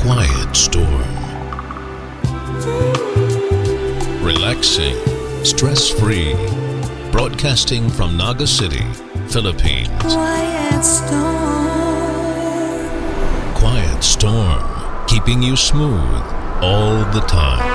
quiet storm. Relaxing, stress free. Broadcasting from Naga City, Philippines. Quiet storm. Quiet storm, keeping you smooth all the time.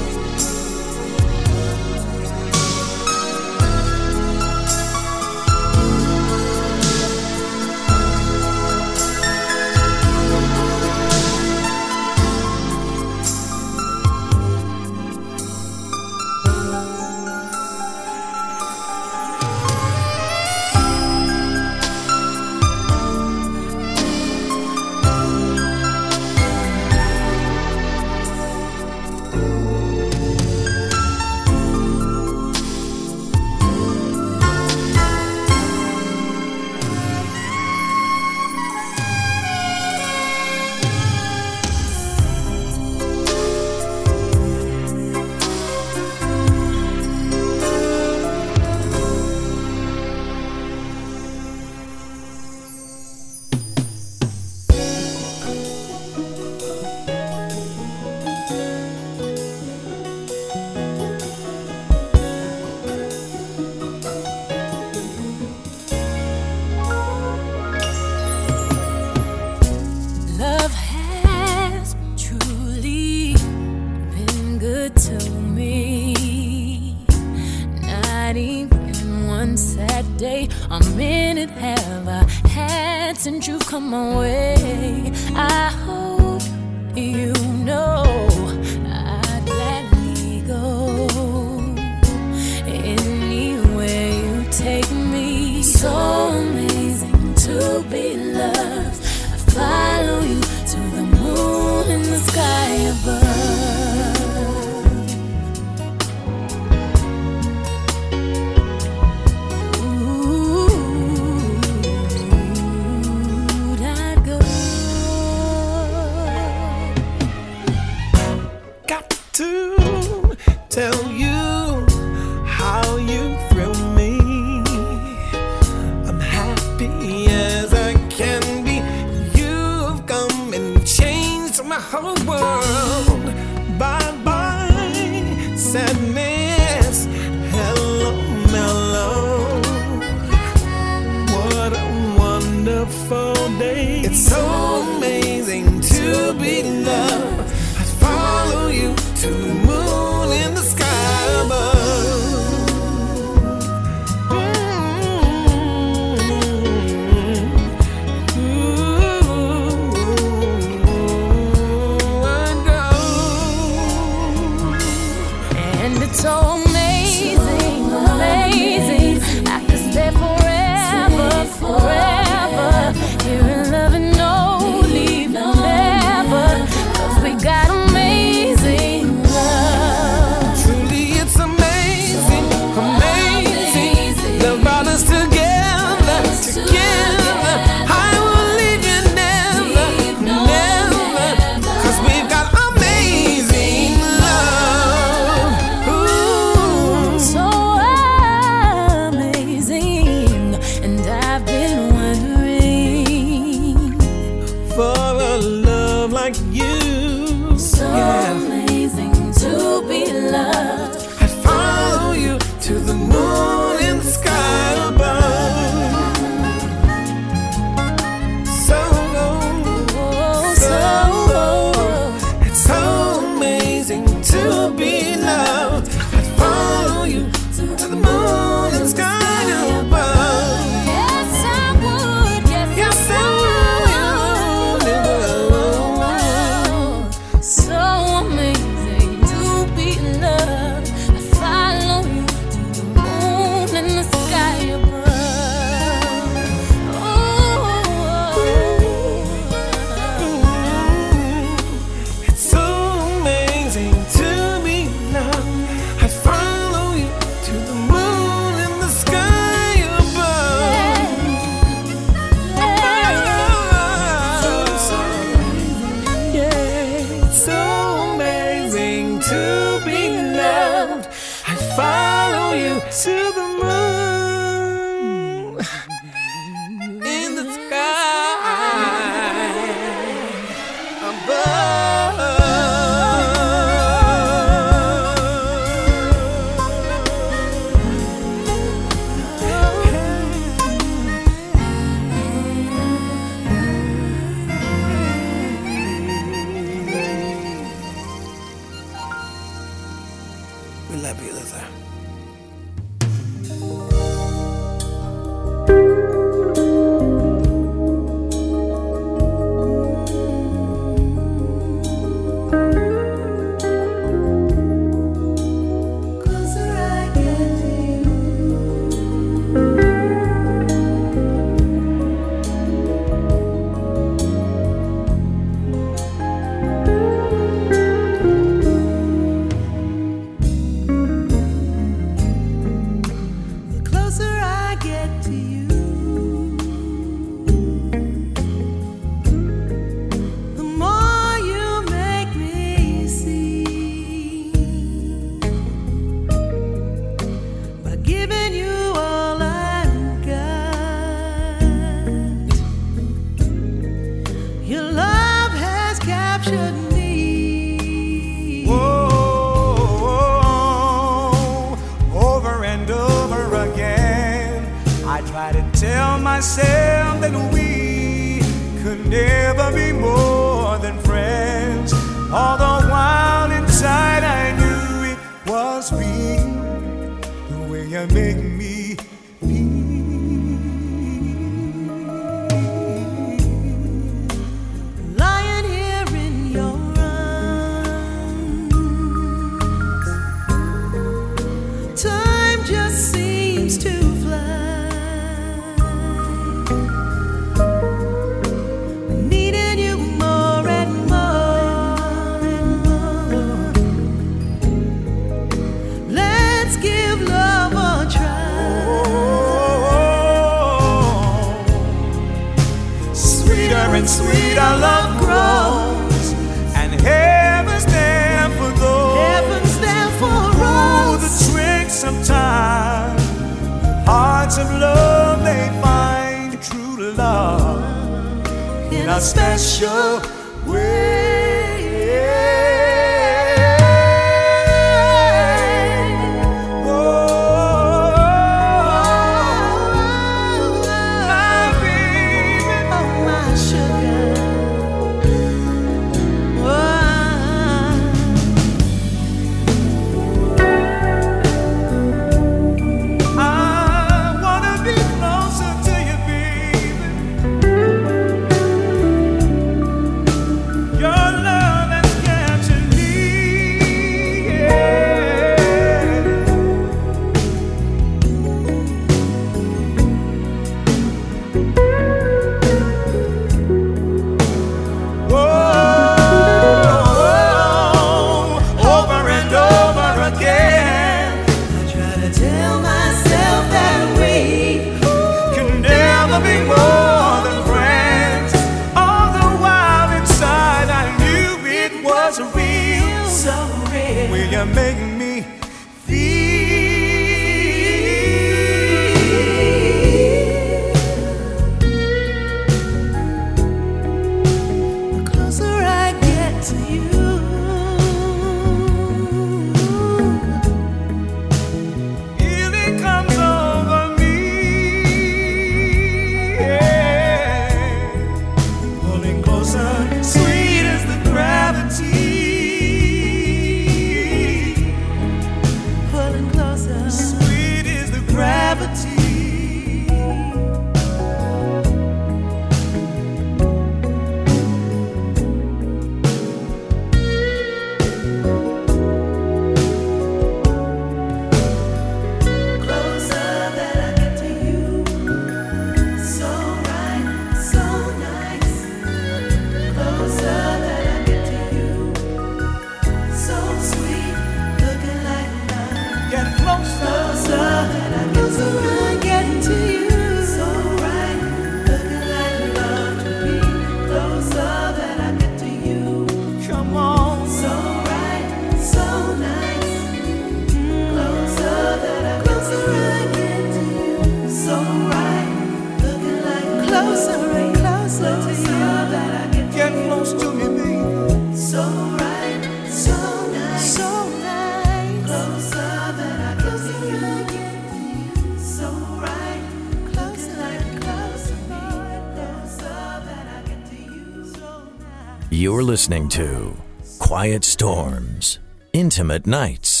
Listening to Quiet Storms, Intimate Nights.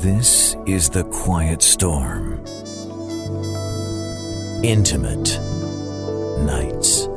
This is the quiet storm. Intimate nights.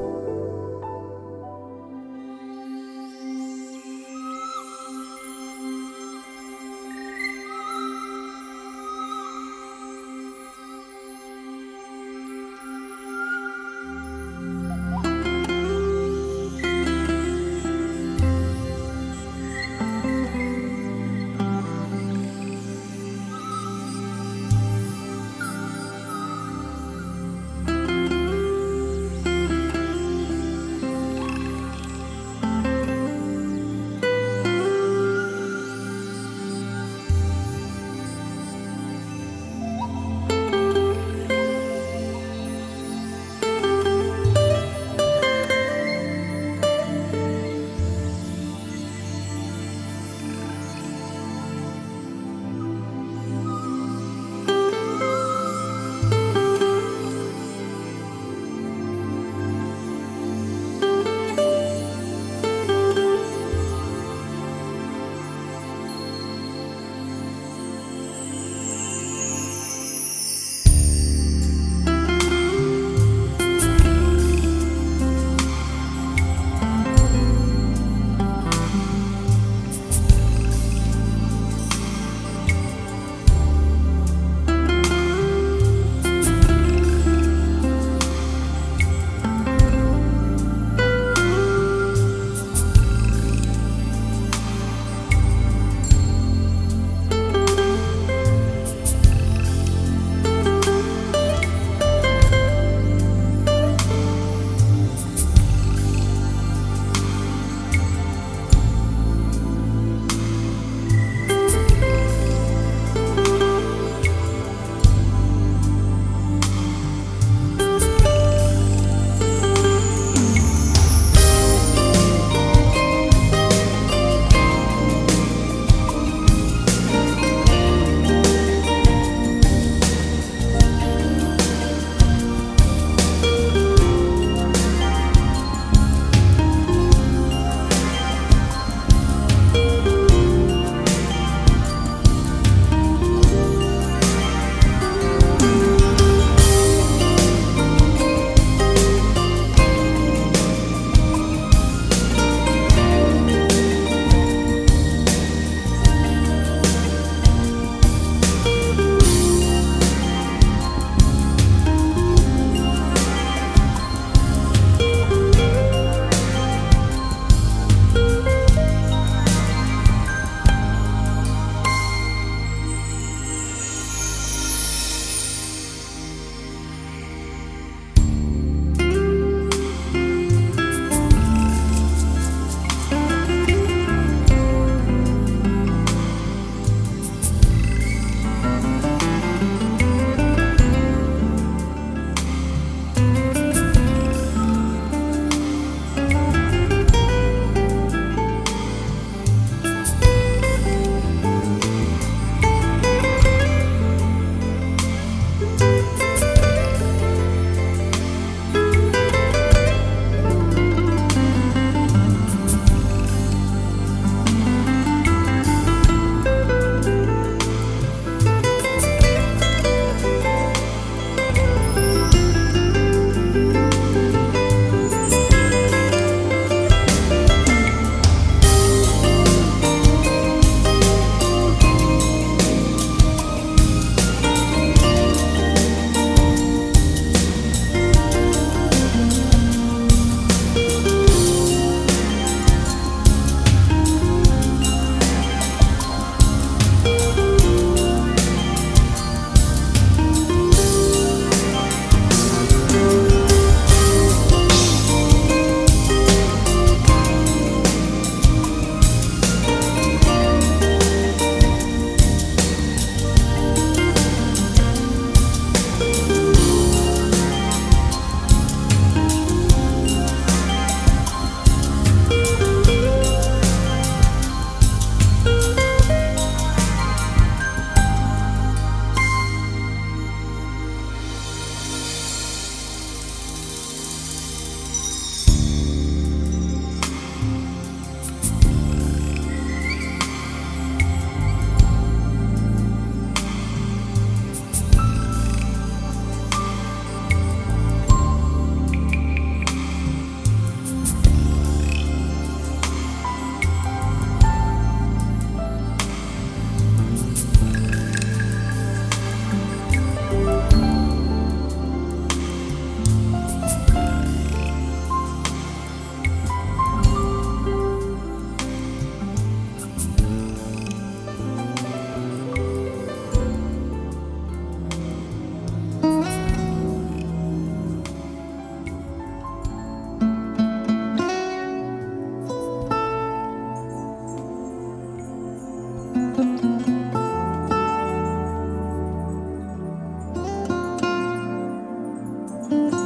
Bye.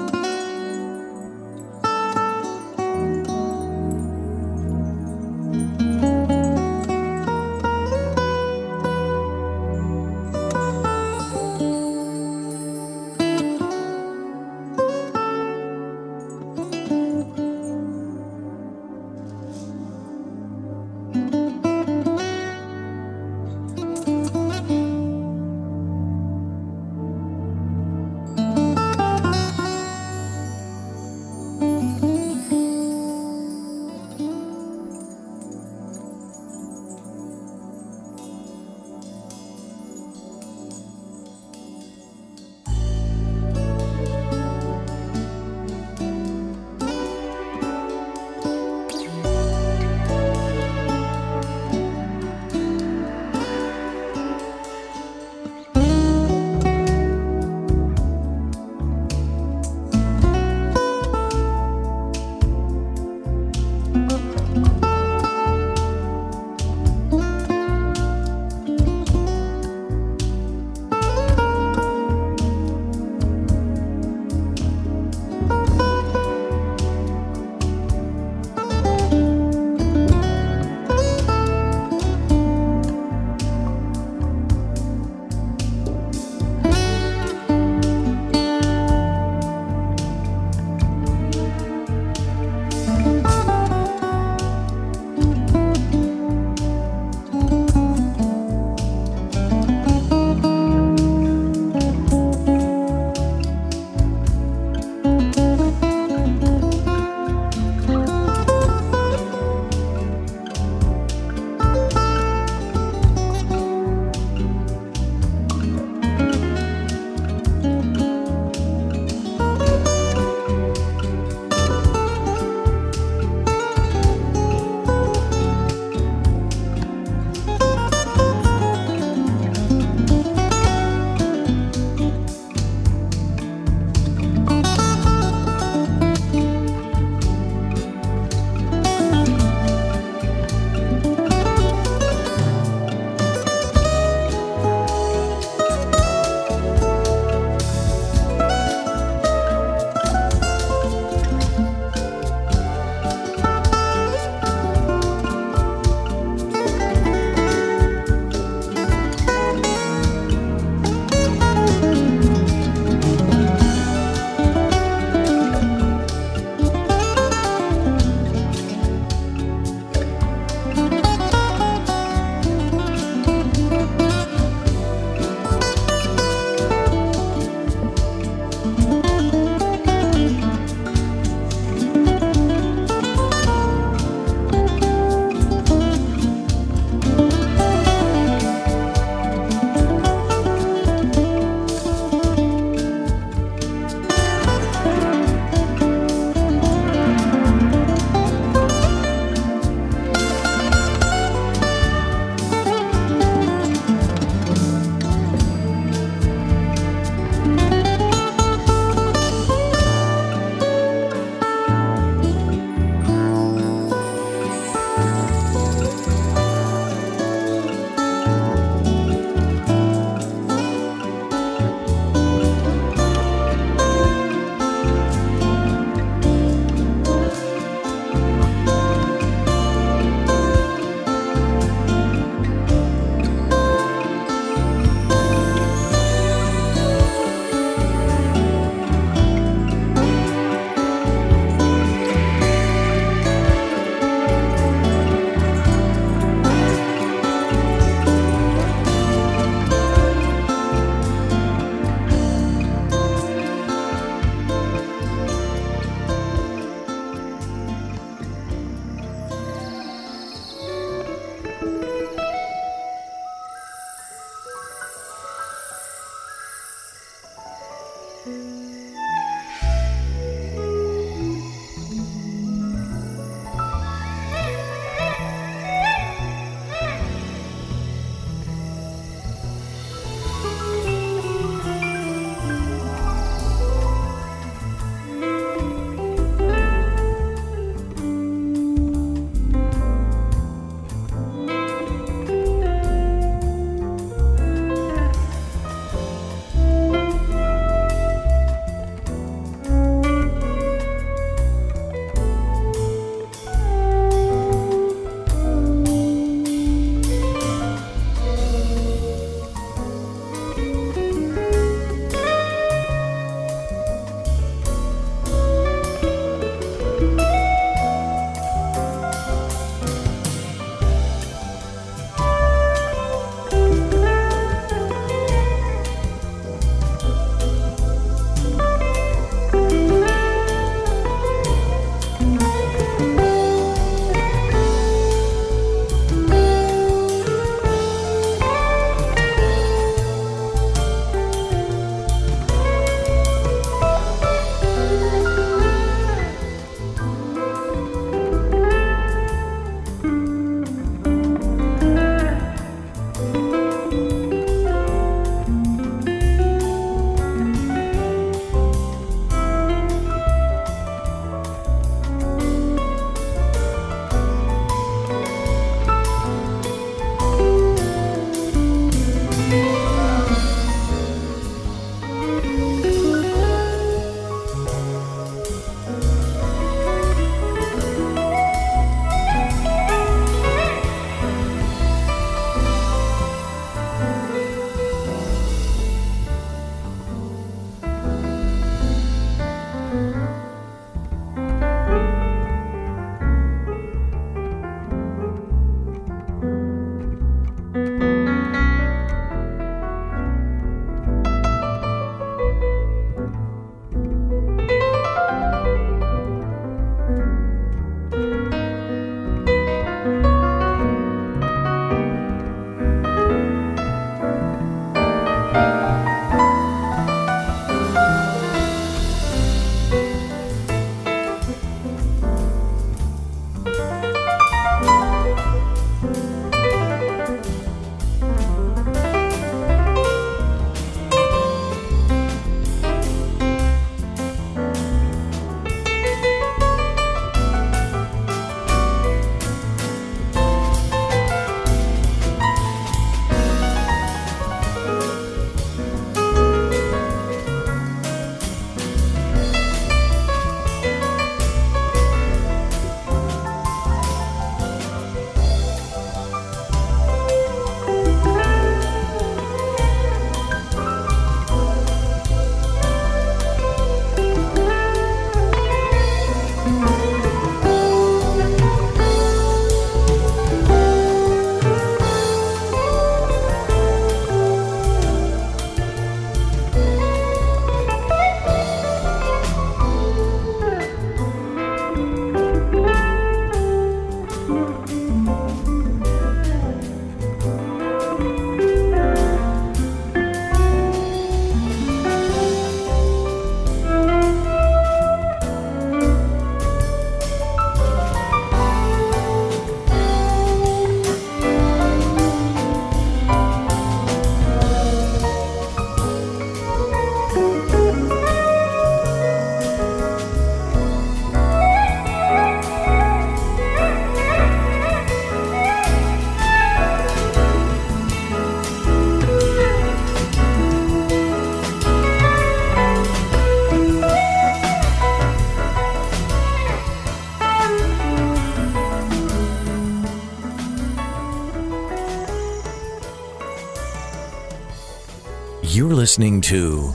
You're listening to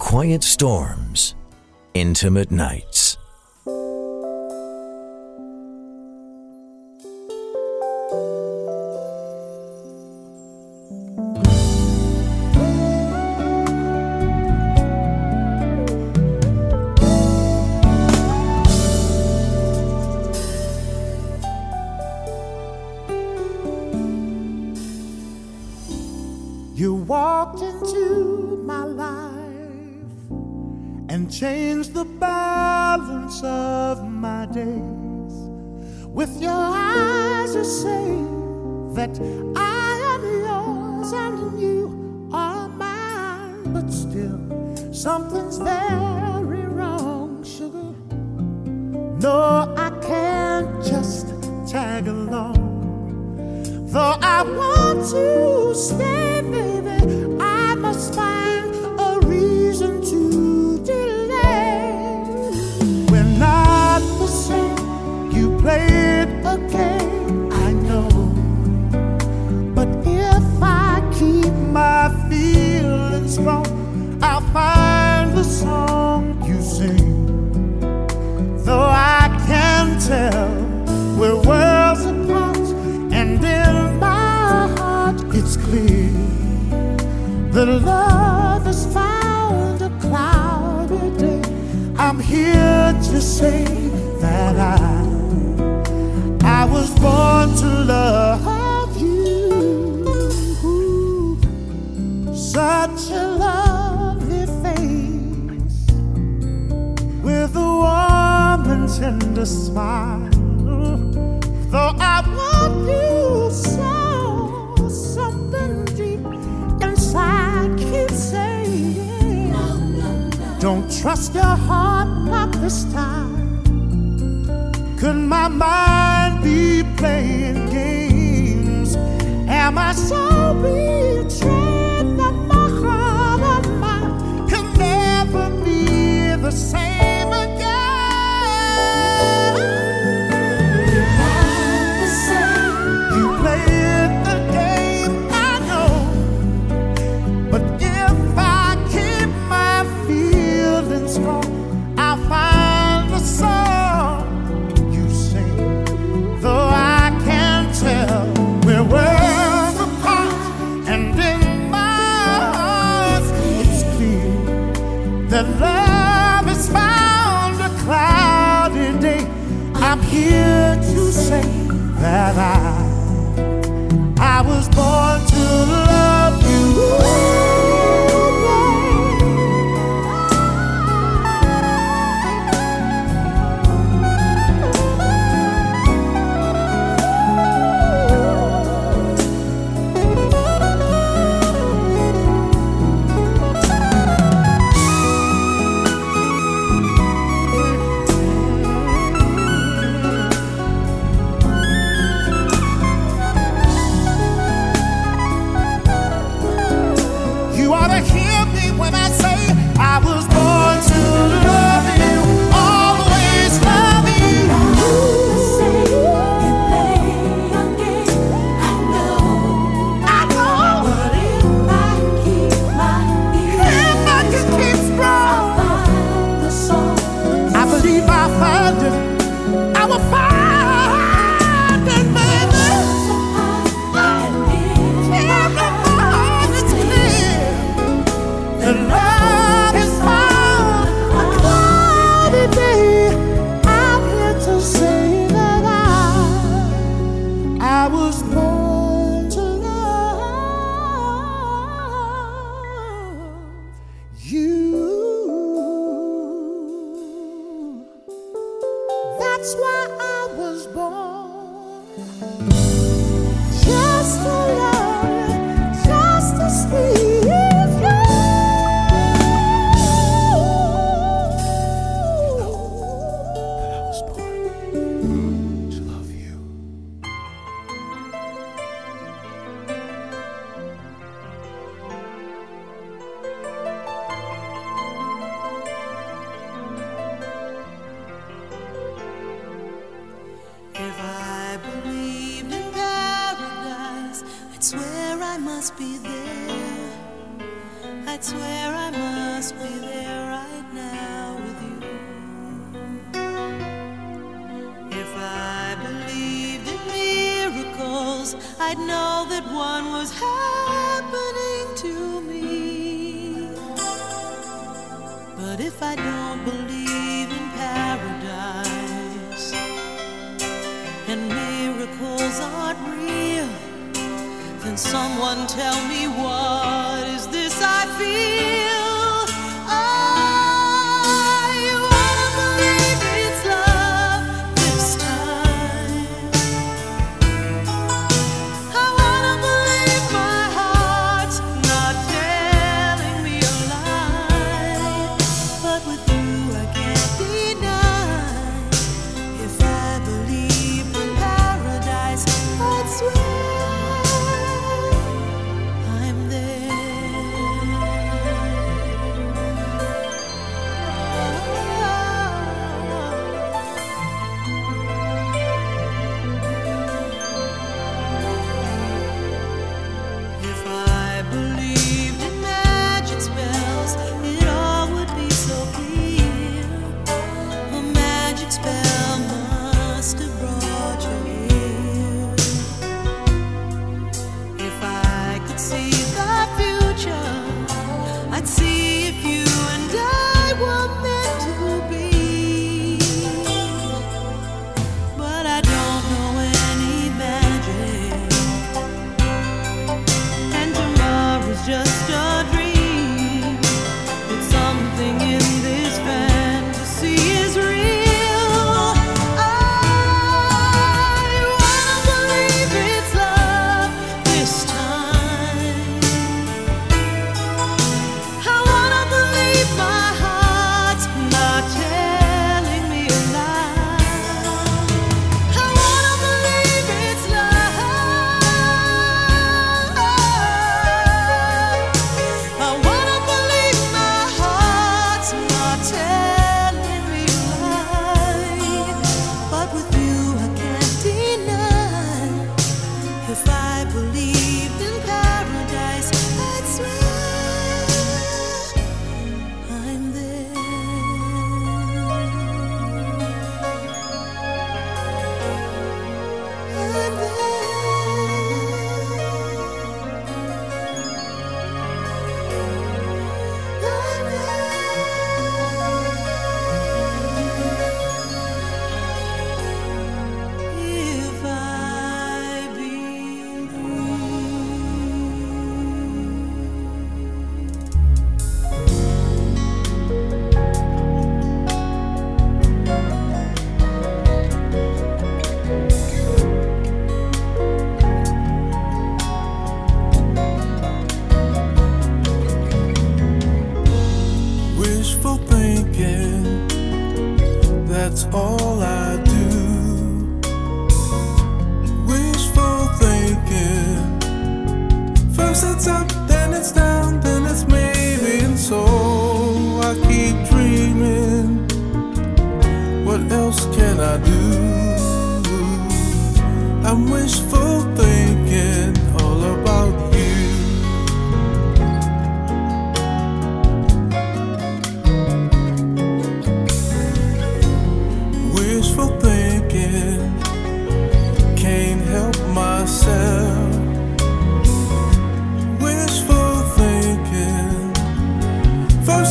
Quiet Storms, Intimate Nights.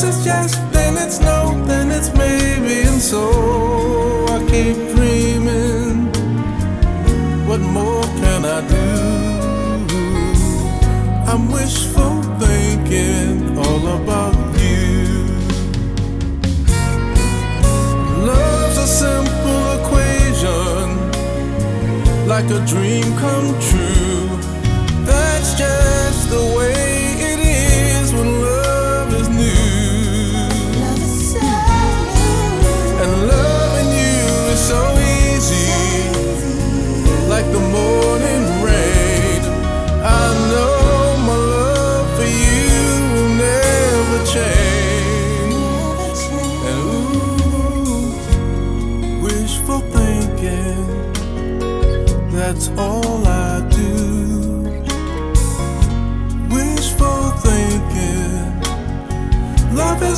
It's then it's no, then it's maybe, and so I keep dreaming. What more can I do? I'm wishful thinking all about you. Love's a simple equation, like a dream come true.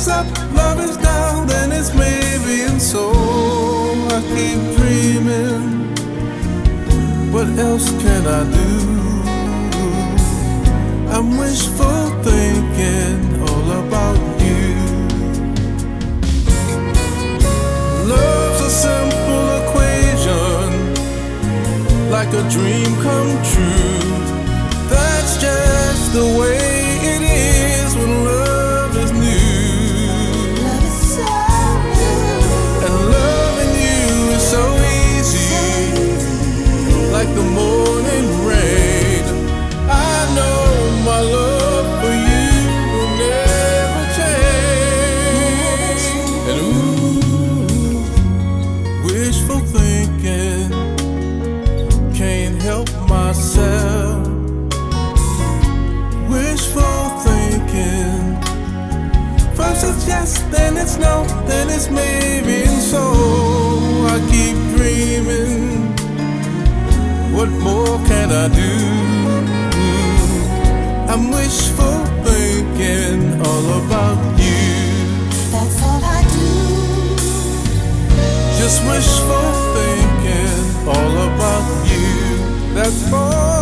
Up, love is down, then it's maybe, and so I keep dreaming. What else can I do? I'm wishful thinking all about you. Love's a simple equation, like a dream come true. That's just the way it's maybe, and so I keep dreaming. What more can I do? I'm wishful thinking all about you. That's all I do. Just wishful thinking all about you. That's all